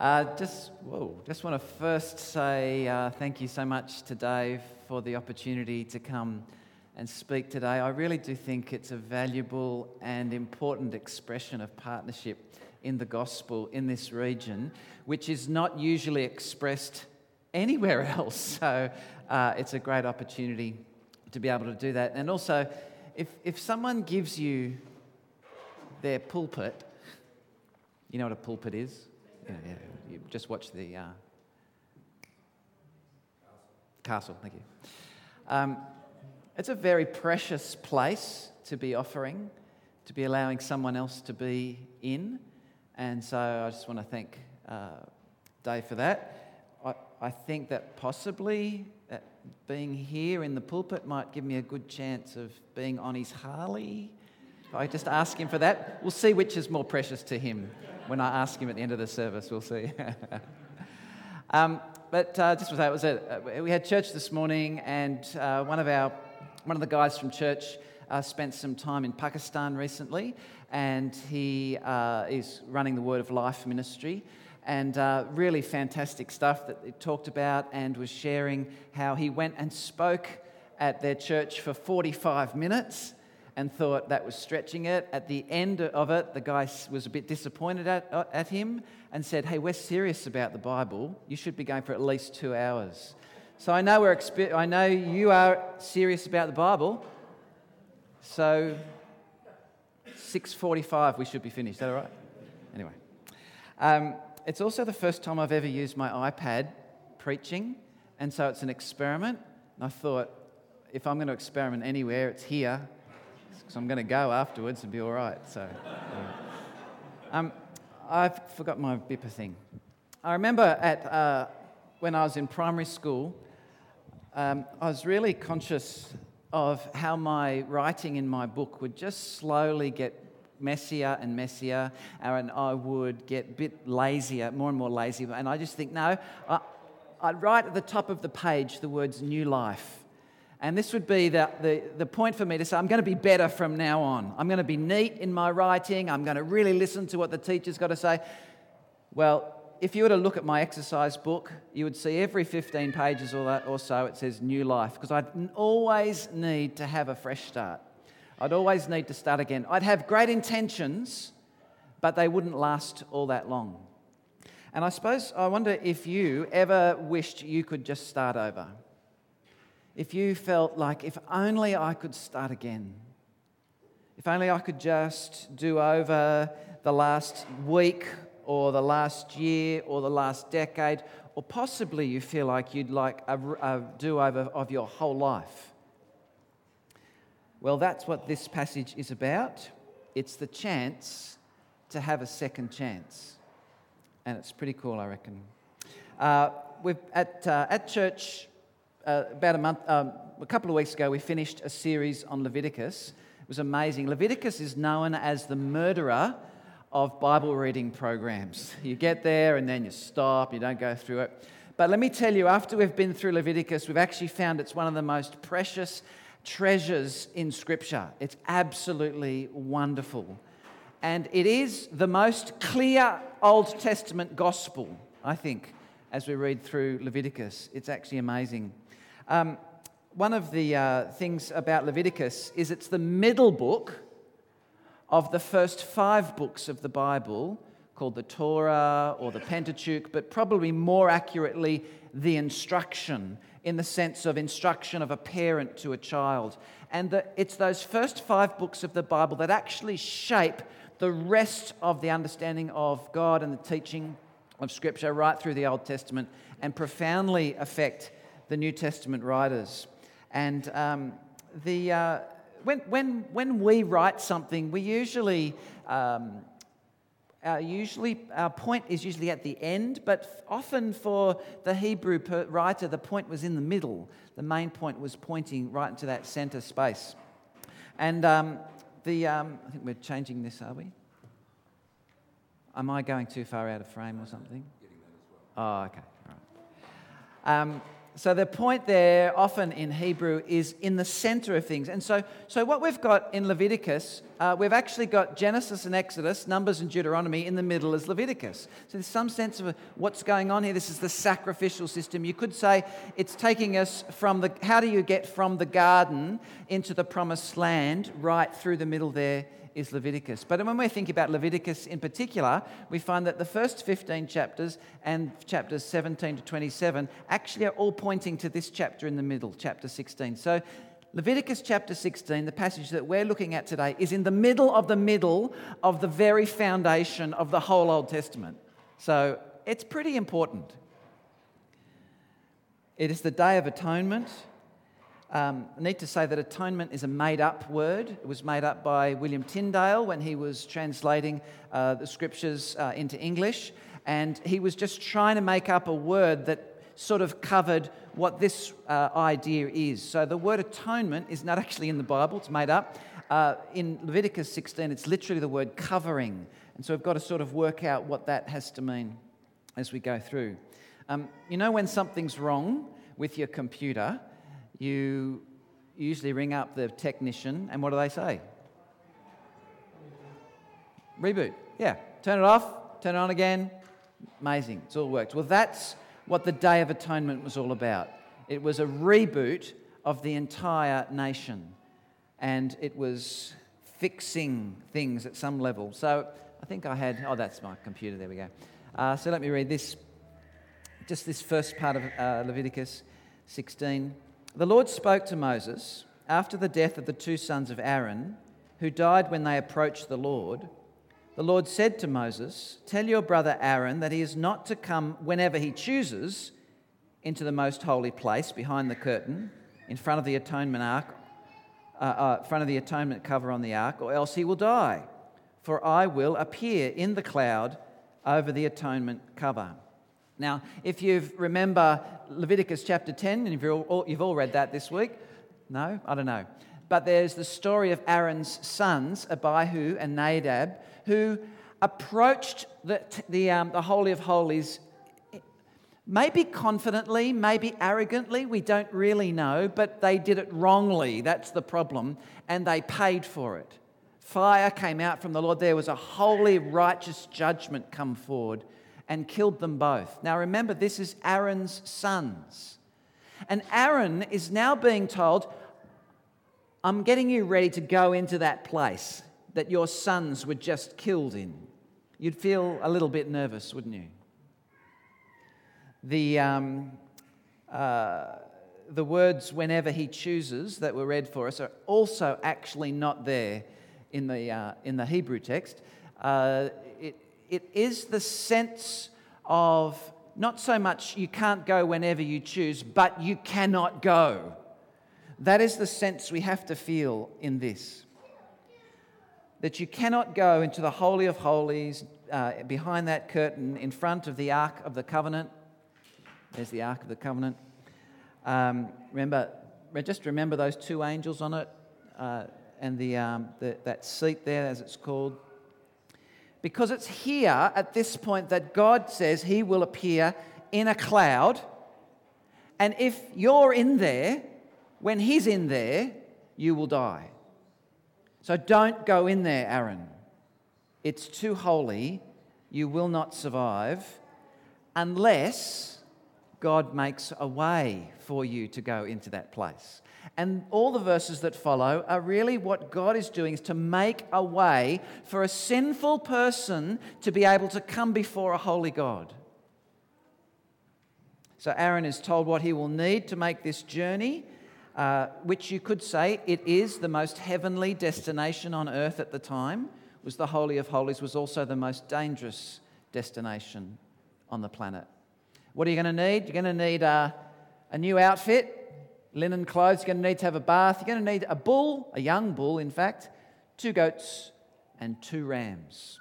Uh, just, whoa, just want to first say uh, thank you so much to Dave for the opportunity to come and speak today. I really do think it's a valuable and important expression of partnership in the gospel in this region, which is not usually expressed anywhere else. So uh, it's a great opportunity to be able to do that. And also, if, if someone gives you their pulpit, you know what a pulpit is? Yeah, yeah. You just watch the uh, castle. Thank you. Um, it's a very precious place to be offering, to be allowing someone else to be in. And so I just want to thank uh, Dave for that. I, I think that possibly that being here in the pulpit might give me a good chance of being on his Harley. I just ask him for that, we'll see which is more precious to him when I ask him at the end of the service. We'll see. um, but uh, just say, it was a, uh, we had church this morning, and uh, one of our one of the guys from church uh, spent some time in Pakistan recently, and he uh, is running the Word of Life ministry. And really fantastic stuff that he talked about, and was sharing how he went and spoke at their church for 45 minutes and thought that was stretching it. At the end of it, the guy was a bit disappointed at, uh, at him and said, Hey, we're serious about the Bible. You should be going for at least two hours. So I know, we're exper- I know you are serious about the Bible. So 6.45 we should be finished. Is that all right? Anyway. Um, it's also the first time I've ever used my iPad preaching. And so it's an experiment. And I thought, if I'm going to experiment anywhere, it's here because I'm going to go afterwards and be all right. So, um, I've forgot my Bipper thing. I remember at, uh, when I was in primary school, um, I was really conscious of how my writing in my book would just slowly get messier and messier, and I would get a bit lazier, more and more lazy. And I just think, no, I, I'd write at the top of the page the words new life and this would be the, the, the point for me to say, I'm going to be better from now on. I'm going to be neat in my writing. I'm going to really listen to what the teacher's got to say. Well, if you were to look at my exercise book, you would see every 15 pages or, that, or so it says new life, because I'd always need to have a fresh start. I'd always need to start again. I'd have great intentions, but they wouldn't last all that long. And I suppose, I wonder if you ever wished you could just start over if you felt like, if only I could start again, if only I could just do over the last week or the last year or the last decade, or possibly you feel like you'd like a, a do over of your whole life. Well, that's what this passage is about. It's the chance to have a second chance. And it's pretty cool, I reckon. Uh, we've, at, uh, at church, uh, about a month, um, a couple of weeks ago, we finished a series on Leviticus. It was amazing. Leviticus is known as the murderer of Bible reading programs. You get there and then you stop, you don't go through it. But let me tell you, after we've been through Leviticus, we've actually found it's one of the most precious treasures in Scripture. It's absolutely wonderful. And it is the most clear Old Testament gospel, I think, as we read through Leviticus. It's actually amazing. Um, one of the uh, things about Leviticus is it's the middle book of the first five books of the Bible called the Torah or the Pentateuch, but probably more accurately, the instruction in the sense of instruction of a parent to a child. And the, it's those first five books of the Bible that actually shape the rest of the understanding of God and the teaching of Scripture right through the Old Testament and profoundly affect the New Testament writers. And um, the, uh, when, when, when we write something, we usually, um, our, usually, our point is usually at the end, but often for the Hebrew writer, the point was in the middle. The main point was pointing right into that center space. And um, the, um, I think we're changing this, are we? Am I going too far out of frame or something? Oh, okay. All right. So the point there, often in Hebrew, is in the center of things. And so, so what we've got in Leviticus, uh, we've actually got Genesis and Exodus, Numbers and Deuteronomy in the middle as Leviticus. So there's some sense of what's going on here. This is the sacrificial system. You could say it's taking us from the, how do you get from the garden into the promised land, right through the middle there is Leviticus. But when we think about Leviticus in particular, we find that the first 15 chapters and chapters 17 to 27 actually are all pointing to this chapter in the middle, chapter 16. So Leviticus chapter 16, the passage that we're looking at today, is in the middle of the middle of the very foundation of the whole Old Testament. So it's pretty important. It is the Day of Atonement. Um, I need to say that atonement is a made up word. It was made up by William Tyndale when he was translating uh, the scriptures uh, into English. And he was just trying to make up a word that sort of covered what this uh, idea is. So the word atonement is not actually in the Bible, it's made up. Uh, in Leviticus 16, it's literally the word covering. And so we've got to sort of work out what that has to mean as we go through. Um, you know, when something's wrong with your computer, you usually ring up the technician, and what do they say? Reboot. Yeah. Turn it off, turn it on again. Amazing. It's all worked. Well, that's what the Day of Atonement was all about. It was a reboot of the entire nation, and it was fixing things at some level. So I think I had, oh, that's my computer. There we go. Uh, so let me read this, just this first part of uh, Leviticus 16. The Lord spoke to Moses after the death of the two sons of Aaron, who died when they approached the Lord. The Lord said to Moses, Tell your brother Aaron that he is not to come whenever he chooses into the most holy place behind the curtain, in front of the atonement ark, uh, uh, front of the atonement cover on the ark, or else he will die. For I will appear in the cloud over the atonement cover. Now, if you remember Leviticus chapter 10, and you've all, you've all read that this week, no, I don't know. But there's the story of Aaron's sons, Abihu and Nadab, who approached the, the, um, the Holy of Holies maybe confidently, maybe arrogantly, we don't really know, but they did it wrongly. That's the problem. And they paid for it. Fire came out from the Lord. There was a holy, righteous judgment come forward and killed them both. Now remember, this is Aaron's sons. And Aaron is now being told, I'm getting you ready to go into that place that your sons were just killed in. You'd feel a little bit nervous, wouldn't you? The, um, uh, the words whenever he chooses that were read for us are also actually not there in the, uh, in the Hebrew text. Uh, it is the sense of not so much you can't go whenever you choose, but you cannot go. That is the sense we have to feel in this. That you cannot go into the Holy of Holies uh, behind that curtain in front of the Ark of the Covenant. There's the Ark of the Covenant. Um, remember, just remember those two angels on it uh, and the, um, the, that seat there, as it's called. Because it's here at this point that God says He will appear in a cloud. And if you're in there, when He's in there, you will die. So don't go in there, Aaron. It's too holy. You will not survive unless God makes a way for you to go into that place. And all the verses that follow are really what God is doing is to make a way for a sinful person to be able to come before a holy God. So Aaron is told what he will need to make this journey, uh, which you could say it is the most heavenly destination on earth at the time. Was the Holy of Holies was also the most dangerous destination on the planet. What are you going to need? You're going to need a, a new outfit linen clothes. You're going to need to have a bath. You're going to need a bull, a young bull, in fact, two goats, and two rams.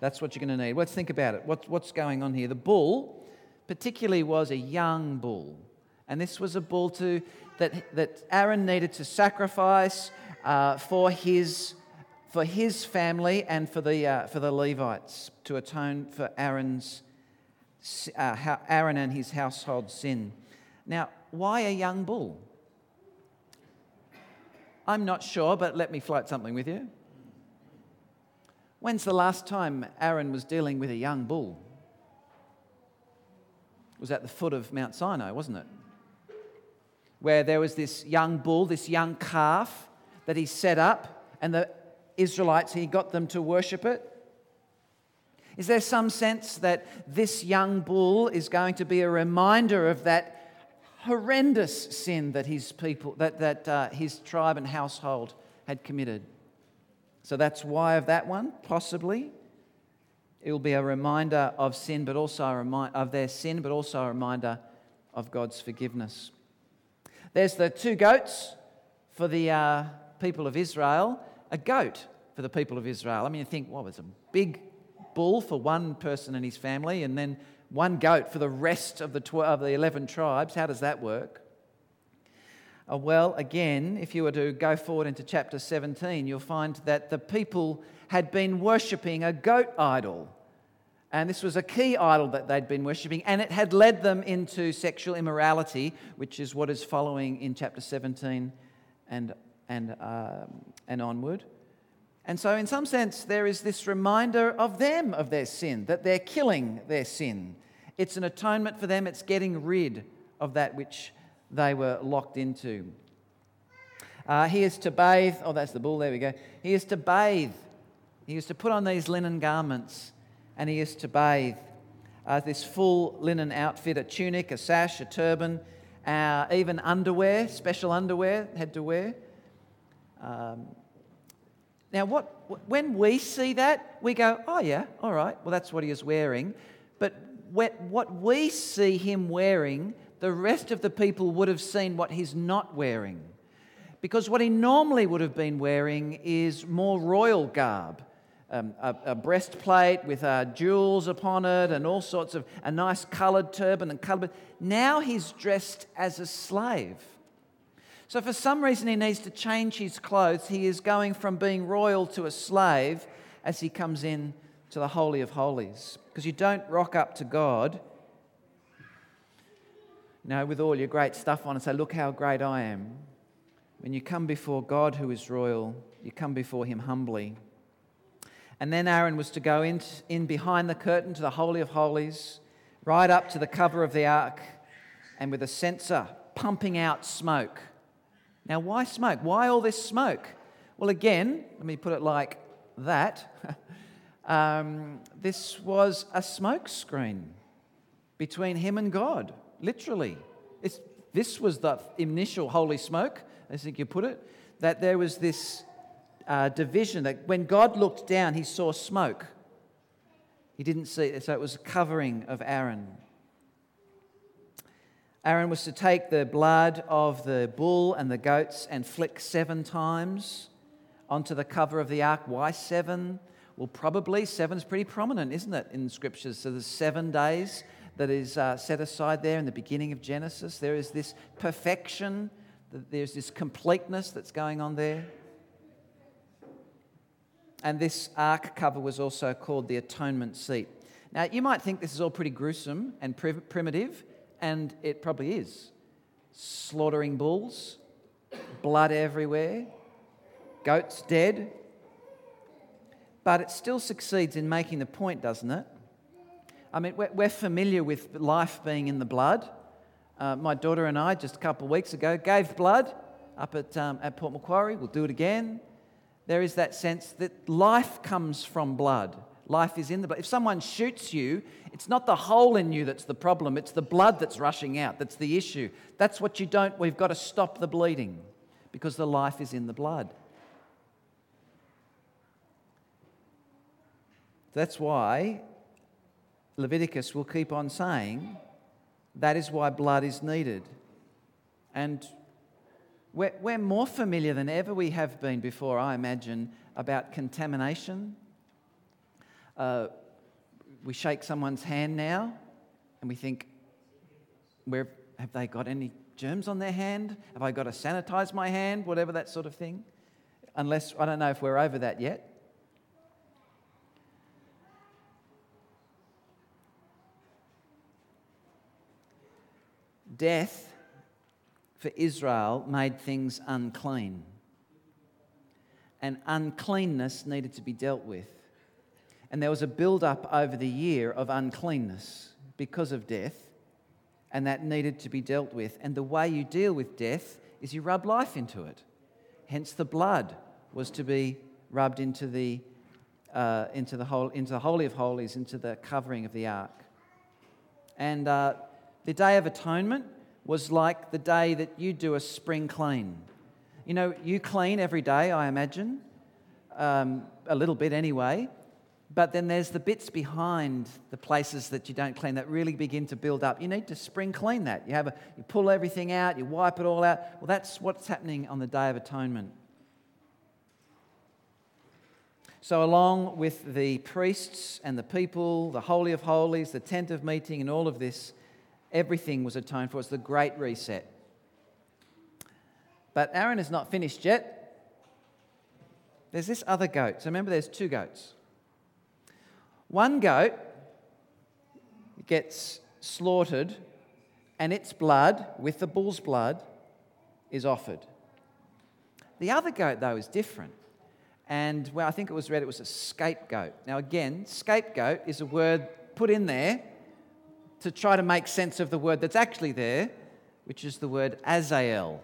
That's what you're going to need. Let's think about it. What's, what's going on here? The bull, particularly, was a young bull. And this was a bull to, that, that Aaron needed to sacrifice uh, for, his, for his family and for the, uh, for the Levites to atone for Aaron's, uh, Uh, Aaron and his household sin. Now, why a young bull? I'm not sure, but let me float something with you. When's the last time Aaron was dealing with a young bull? It was at the foot of Mount Sinai, wasn't it? Where there was this young bull, this young calf that he set up, and the Israelites, he got them to worship it. Is there some sense that this young bull is going to be a reminder of that horrendous sin that his people, that, that uh, his tribe and household had committed? So that's why of that one, possibly. It will be a reminder of sin, but also a reminder of their sin, but also a reminder of God's forgiveness. There's the two goats for the uh, people of Israel, a goat for the people of Israel. I mean, you think, well, was a big bull for one person and his family, and then one goat for the rest of the, 12, of the 11 tribes. How does that work? Uh, well, again, if you were to go forward into chapter 17, you'll find that the people had been worshipping a goat idol. And this was a key idol that they'd been worshipping, and it had led them into sexual immorality, which is what is following in chapter 17 and, and, um, and onward. And so, in some sense, there is this reminder of them of their sin, that they're killing their sin. It's an atonement for them, it's getting rid of that which they were locked into. Uh, he is to bathe, oh, that's the bull, there we go. He is to bathe. He is to put on these linen garments and he is to bathe. Uh, this full linen outfit, a tunic, a sash, a turban, uh, even underwear, special underwear, had to wear. Um, now, what, when we see that, we go, oh, yeah, all right, well, that's what he is wearing. But what we see him wearing, the rest of the people would have seen what he's not wearing. Because what he normally would have been wearing is more royal garb. Um, a, a, breastplate with uh, jewels upon it and all sorts of a nice coloured turban and coloured. Now he's dressed as a slave. So, for some reason, he needs to change his clothes. He is going from being royal to a slave as he comes in to the Holy of Holies. Because you don't rock up to God, you know, with all your great stuff on and say, Look how great I am. When you come before God, who is royal, you come before him humbly. And then Aaron was to go in, in behind the curtain to the Holy of Holies, right up to the cover of the ark, and with a censer pumping out smoke now, why smoke? Why all this smoke? Well, again, let me put it like that. um, this was a smoke screen between him and God, literally. It's, this was the initial holy smoke, I think you put it, that there was this uh, division that when God looked down, he saw smoke. He didn't see, it, so it was a covering of Aaron. Aaron was to take the blood of the bull and the goats and flick seven times onto the cover of the ark. Why seven? Well, probably seven's pretty prominent, isn't it, in the scriptures? So there's seven days that is uh, set aside there in the beginning of Genesis. There is this perfection, there's this completeness that's going on there. And this ark cover was also called the atonement seat. Now, you might think this is all pretty gruesome and primitive, and it probably is. Slaughtering bulls, blood everywhere, goats dead. But it still succeeds in making the point, doesn't it? I mean, we're, familiar with life being in the blood. Uh, my daughter and I, just a couple of weeks ago, gave blood up at, um, at Port Macquarie. We'll do it again. There is that sense that life comes from blood. Life is in the blood. If someone shoots you, it's not the hole in you that's the problem, it's the blood that's rushing out that's the issue. That's what you don't, we've got to stop the bleeding because the life is in the blood. That's why Leviticus will keep on saying that is why blood is needed. And we're, we're more familiar than ever we have been before, I imagine, about contamination uh, we shake someone's hand now and we think, where have they got any germs on their hand? Have I got to sanitize my hand? Whatever that sort of thing. Unless, I don't know if we're over that yet. Death for Israel made things unclean. And uncleanness needed to be dealt with. And there was a build up over the year of uncleanness because of death, and that needed to be dealt with. And the way you deal with death is you rub life into it. Hence, the blood was to be rubbed into the, uh, into the, whole, into the Holy of Holies, into the covering of the ark. And uh, the Day of Atonement was like the day that you do a spring clean. You know, you clean every day, I imagine, um, a little bit anyway. But then there's the bits behind the places that you don't clean that really begin to build up. You need to spring clean that. You, have a, you pull everything out, you wipe it all out. Well, that's what's happening on the Day of Atonement. So, along with the priests and the people, the Holy of Holies, the tent of meeting, and all of this, everything was atoned for. It's the great reset. But Aaron is not finished yet. There's this other goat. So, remember, there's two goats. One goat gets slaughtered, and its blood, with the bull's blood, is offered. The other goat, though, is different. And well, I think it was read it was a scapegoat. Now, again, scapegoat is a word put in there to try to make sense of the word that's actually there, which is the word Azazel.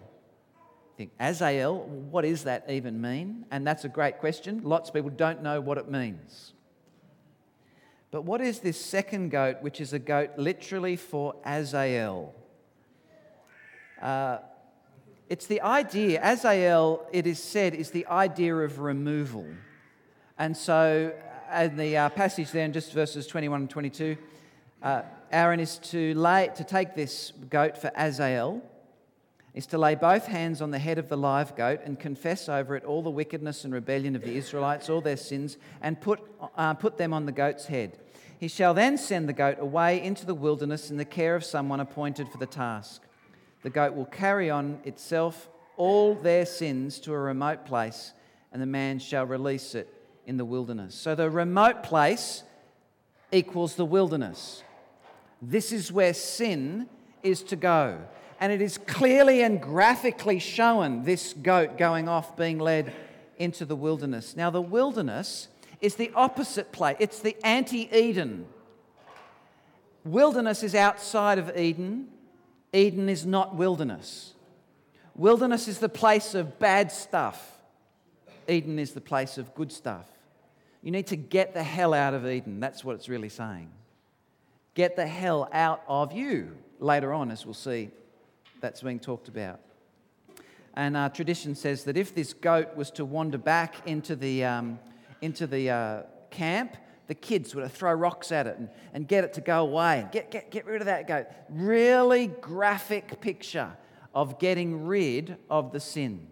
I think, Azazel, what does that even mean? And that's a great question. Lots of people don't know what it means. But what is this second goat, which is a goat literally for Azazel? Uh, it's the idea, Azazel, it is said, is the idea of removal. And so, in the uh, passage there in just verses 21 and 22, uh, Aaron is to, lay, to take this goat for Azazel, is to lay both hands on the head of the live goat and confess over it all the wickedness and rebellion of the Israelites, all their sins, and put, uh, put them on the goat's head. He shall then send the goat away into the wilderness in the care of someone appointed for the task. The goat will carry on itself all their sins to a remote place, and the man shall release it in the wilderness. So the remote place equals the wilderness. This is where sin is to go. And it is clearly and graphically shown this goat going off, being led into the wilderness. Now, the wilderness is the opposite place, it's the anti Eden. Wilderness is outside of Eden, Eden is not wilderness. Wilderness is the place of bad stuff, Eden is the place of good stuff. You need to get the hell out of Eden. That's what it's really saying. Get the hell out of you. Later on, as we'll see, that's being talked about. And our tradition says that if this goat was to wander back into the, um, into the uh, camp, the kids would throw rocks at it and, and get it to go away get, get, get rid of that goat. Really graphic picture of getting rid of the sin.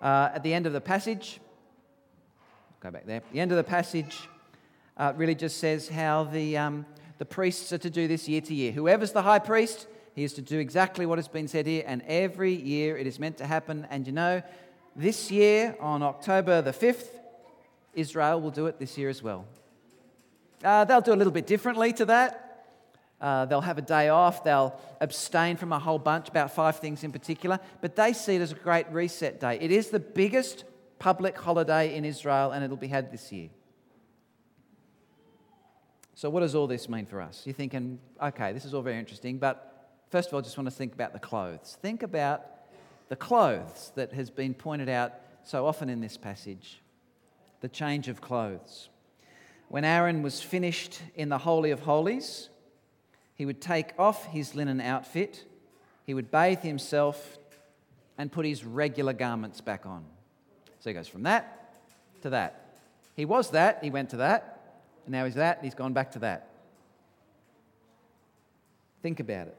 Uh, at the end of the passage, go back there, the end of the passage uh, really just says how the, um, the priests are to do this year to year. Whoever's the high priest, he is to do exactly what has been said here, and every year it is meant to happen. And you know, this year, on October the 5th, Israel will do it this year as well. Uh, they'll do a little bit differently to that. Uh, they'll have a day off. They'll abstain from a whole bunch, about five things in particular. But they see it as a great reset day. It is the biggest public holiday in Israel, and it'll be had this year. So, what does all this mean for us? You're thinking, okay, this is all very interesting, but first of all, I just want to think about the clothes. Think about the clothes that has been pointed out so often in this passage the change of clothes. When Aaron was finished in the Holy of Holies, he would take off his linen outfit, he would bathe himself, and put his regular garments back on. So he goes from that to that. He was that, he went to that, and now he's that, and he's gone back to that. Think about it.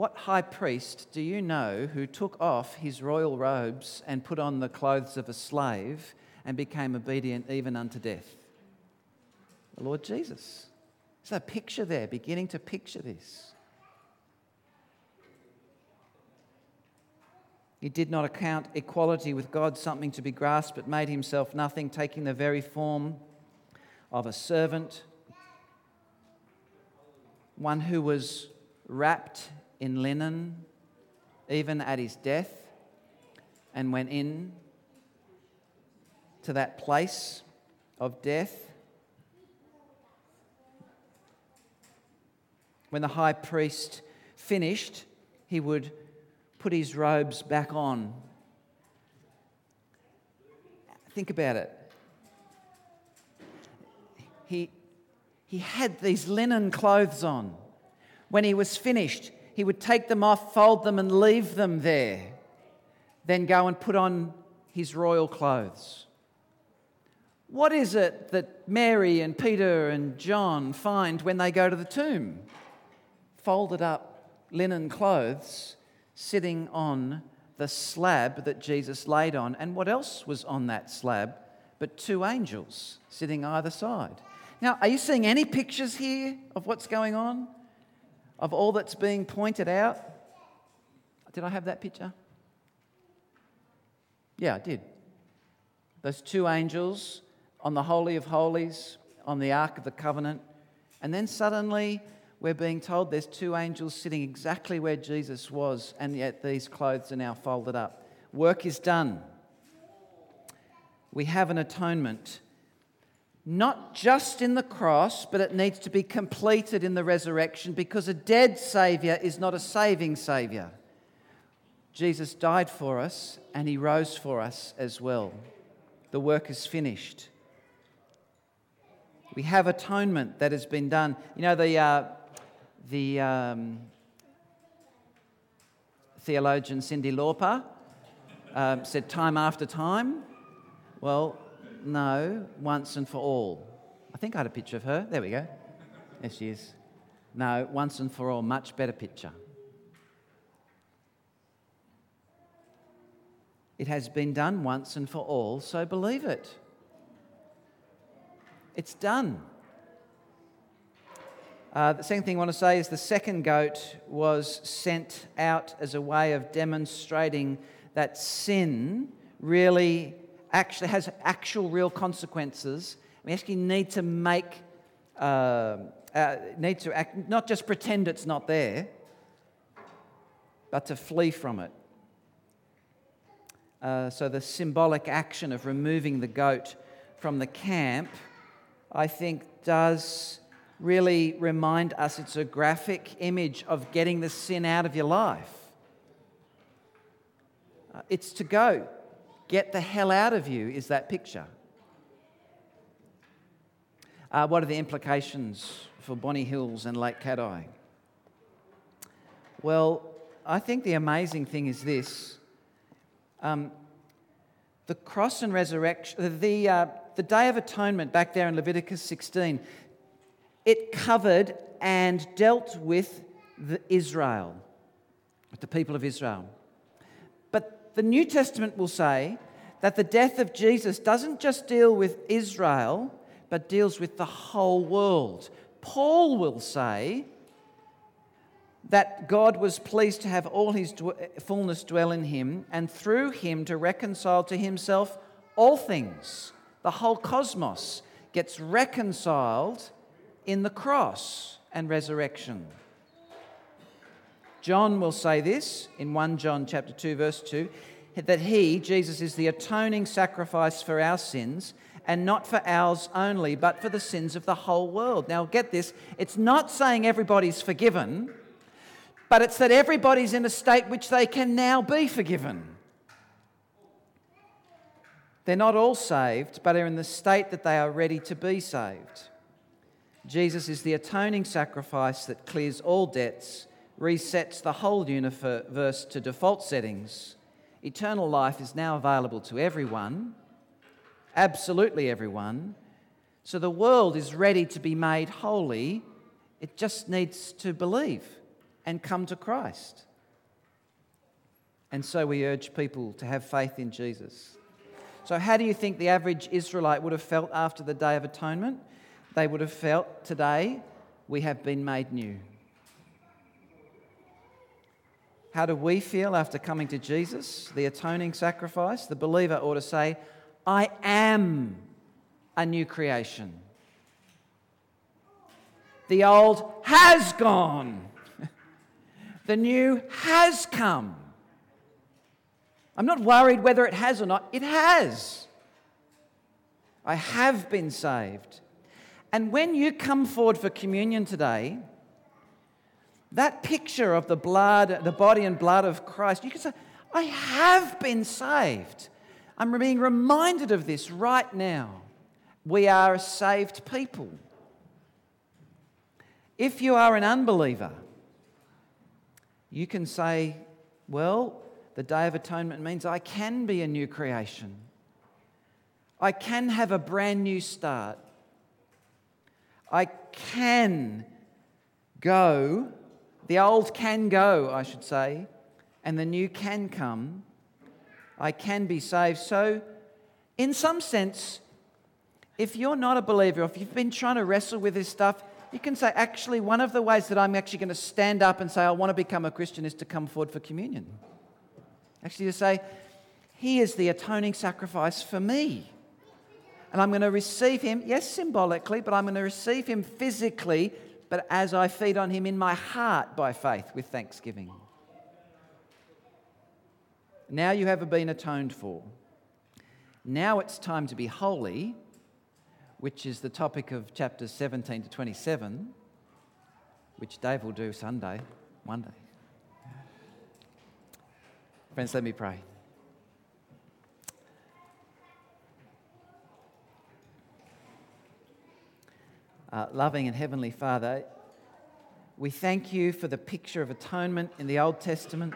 What high priest do you know who took off his royal robes and put on the clothes of a slave and became obedient even unto death? The Lord Jesus. There's a picture there, beginning to picture this. He did not account equality with God something to be grasped, but made himself nothing, taking the very form of a servant one who was wrapped in linen, even at his death, and went in to that place of death. When the high priest finished, he would put his robes back on. Think about it. He, he had these linen clothes on. When he was finished, he would take them off, fold them, and leave them there. Then go and put on his royal clothes. What is it that Mary and Peter and John find when they go to the tomb? Folded up linen clothes sitting on the slab that Jesus laid on. And what else was on that slab but two angels sitting either side? Now, are you seeing any pictures here of what's going on? Of all that's being pointed out? Did I have that picture? Yeah, I did. Those two angels on the Holy of Holies, on the Ark of the Covenant, and then suddenly we're being told there's two angels sitting exactly where Jesus was, and yet these clothes are now folded up. Work is done. We have an atonement, not just in the cross, but it needs to be completed in the resurrection because a dead Saviour is not a saving Saviour. Jesus died for us and he rose for us as well. The work is finished. We have atonement that has been done. You know, the, uh, the um, theologian Cyndi Lauper um, said time after time. Well, no, once and for all. I think I had a picture of her. There we go. There she is. No, once and for all, much better picture. It has been done once and for all, so believe it. It's done. Uh, the second thing I want to say is the second goat was sent out as a way of demonstrating that sin really actually has actual real consequences. We actually need to make, uh, uh, need to act, not just pretend it's not there, but to flee from it. Uh, so the symbolic action of removing the goat from the camp, I think, does really remind us it's a graphic image of getting the sin out of your life. Uh, it's to go. Get the hell out of you, is that picture. Uh, what are the implications for Bonny Hills and Lake Cathie? Well, I think the amazing thing is this um, the cross and resurrection, the, uh, the Day of Atonement back there in Leviticus 16, it covered and dealt with the Israel, with the people of Israel. The New Testament will say that the death of Jesus doesn't just deal with Israel, but deals with the whole world. Paul will say that God was pleased to have all his fullness dwell in him, and through him to reconcile to himself all things. The whole cosmos gets reconciled in the cross and resurrection. John will say this in 1 John chapter 2 verse 2 that he Jesus is the atoning sacrifice for our sins and not for ours only but for the sins of the whole world. Now get this, it's not saying everybody's forgiven, but it's that everybody's in a state which they can now be forgiven. They're not all saved, but are in the state that they are ready to be saved. Jesus is the atoning sacrifice that clears all debts, resets the whole universe to default settings. Eternal life is now available to everyone, absolutely everyone. So the world is ready to be made holy. It just needs to believe and come to Christ. And so we urge people to have faith in Jesus. So, how do you think the average Israelite would have felt after the Day of Atonement? they would have felt today we have been made new. How do we feel after coming to Jesus, the atoning sacrifice? The believer ought to say, I am a new creation. The old has gone. the new has come. I'm not worried whether it has or not. It has. I have been saved. And when you come forward for communion today, that picture of the blood, the body and blood of Christ, you can say, I have been saved. I'm being reminded of this right now. We are a saved people. If you are an unbeliever, you can say, Well, the Day of Atonement means I can be a new creation. I can have a brand new start. I can go, the old can go, I should say, and the new can come. I can be saved. So, in some sense, if you're not a believer, if you've been trying to wrestle with this stuff, you can say, actually, one of the ways that I'm actually going to stand up and say, I want to become a Christian is to come forward for communion. Actually, to say, He is the atoning sacrifice for me. And I'm going to receive Him, yes, symbolically, but I'm going to receive Him physically, but as I feed on Him in my heart by faith with thanksgiving. Now you have been atoned for. Now it's time to be holy, which is the topic of chapters 17 to 27, which Dave will do Sunday, one day. Friends, let me pray. Uh, loving and heavenly Father, we thank you for the picture of atonement in the Old Testament.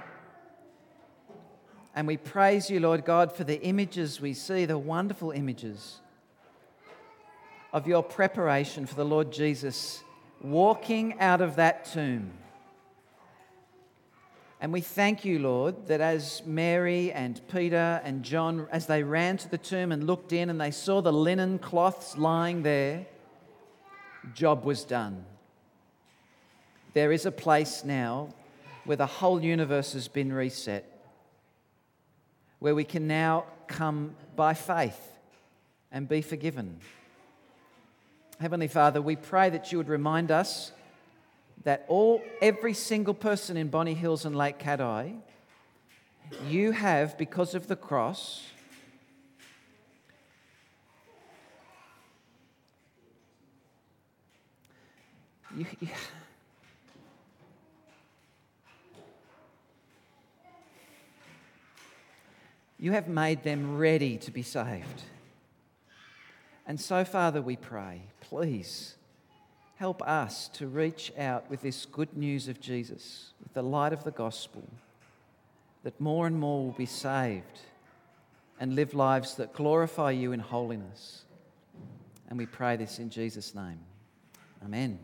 And we praise you, Lord God, for the images we see, the wonderful images of your preparation for the Lord Jesus walking out of that tomb. And we thank you, Lord, that as Mary and Peter and John, as they ran to the tomb and looked in and they saw the linen cloths lying there, job was done. There is a place now where the whole universe has been reset where we can now come by faith and be forgiven. Heavenly Father, we pray that you would remind us that all every single person in Bonny Hills and Lake Cathie, you have, because of the cross, you, you You have made them ready to be saved. And so, Father, we pray, please help us to reach out with this good news of Jesus, with the light of the gospel, that more and more will be saved and live lives that glorify you in holiness. And we pray this in Jesus' name. Amen.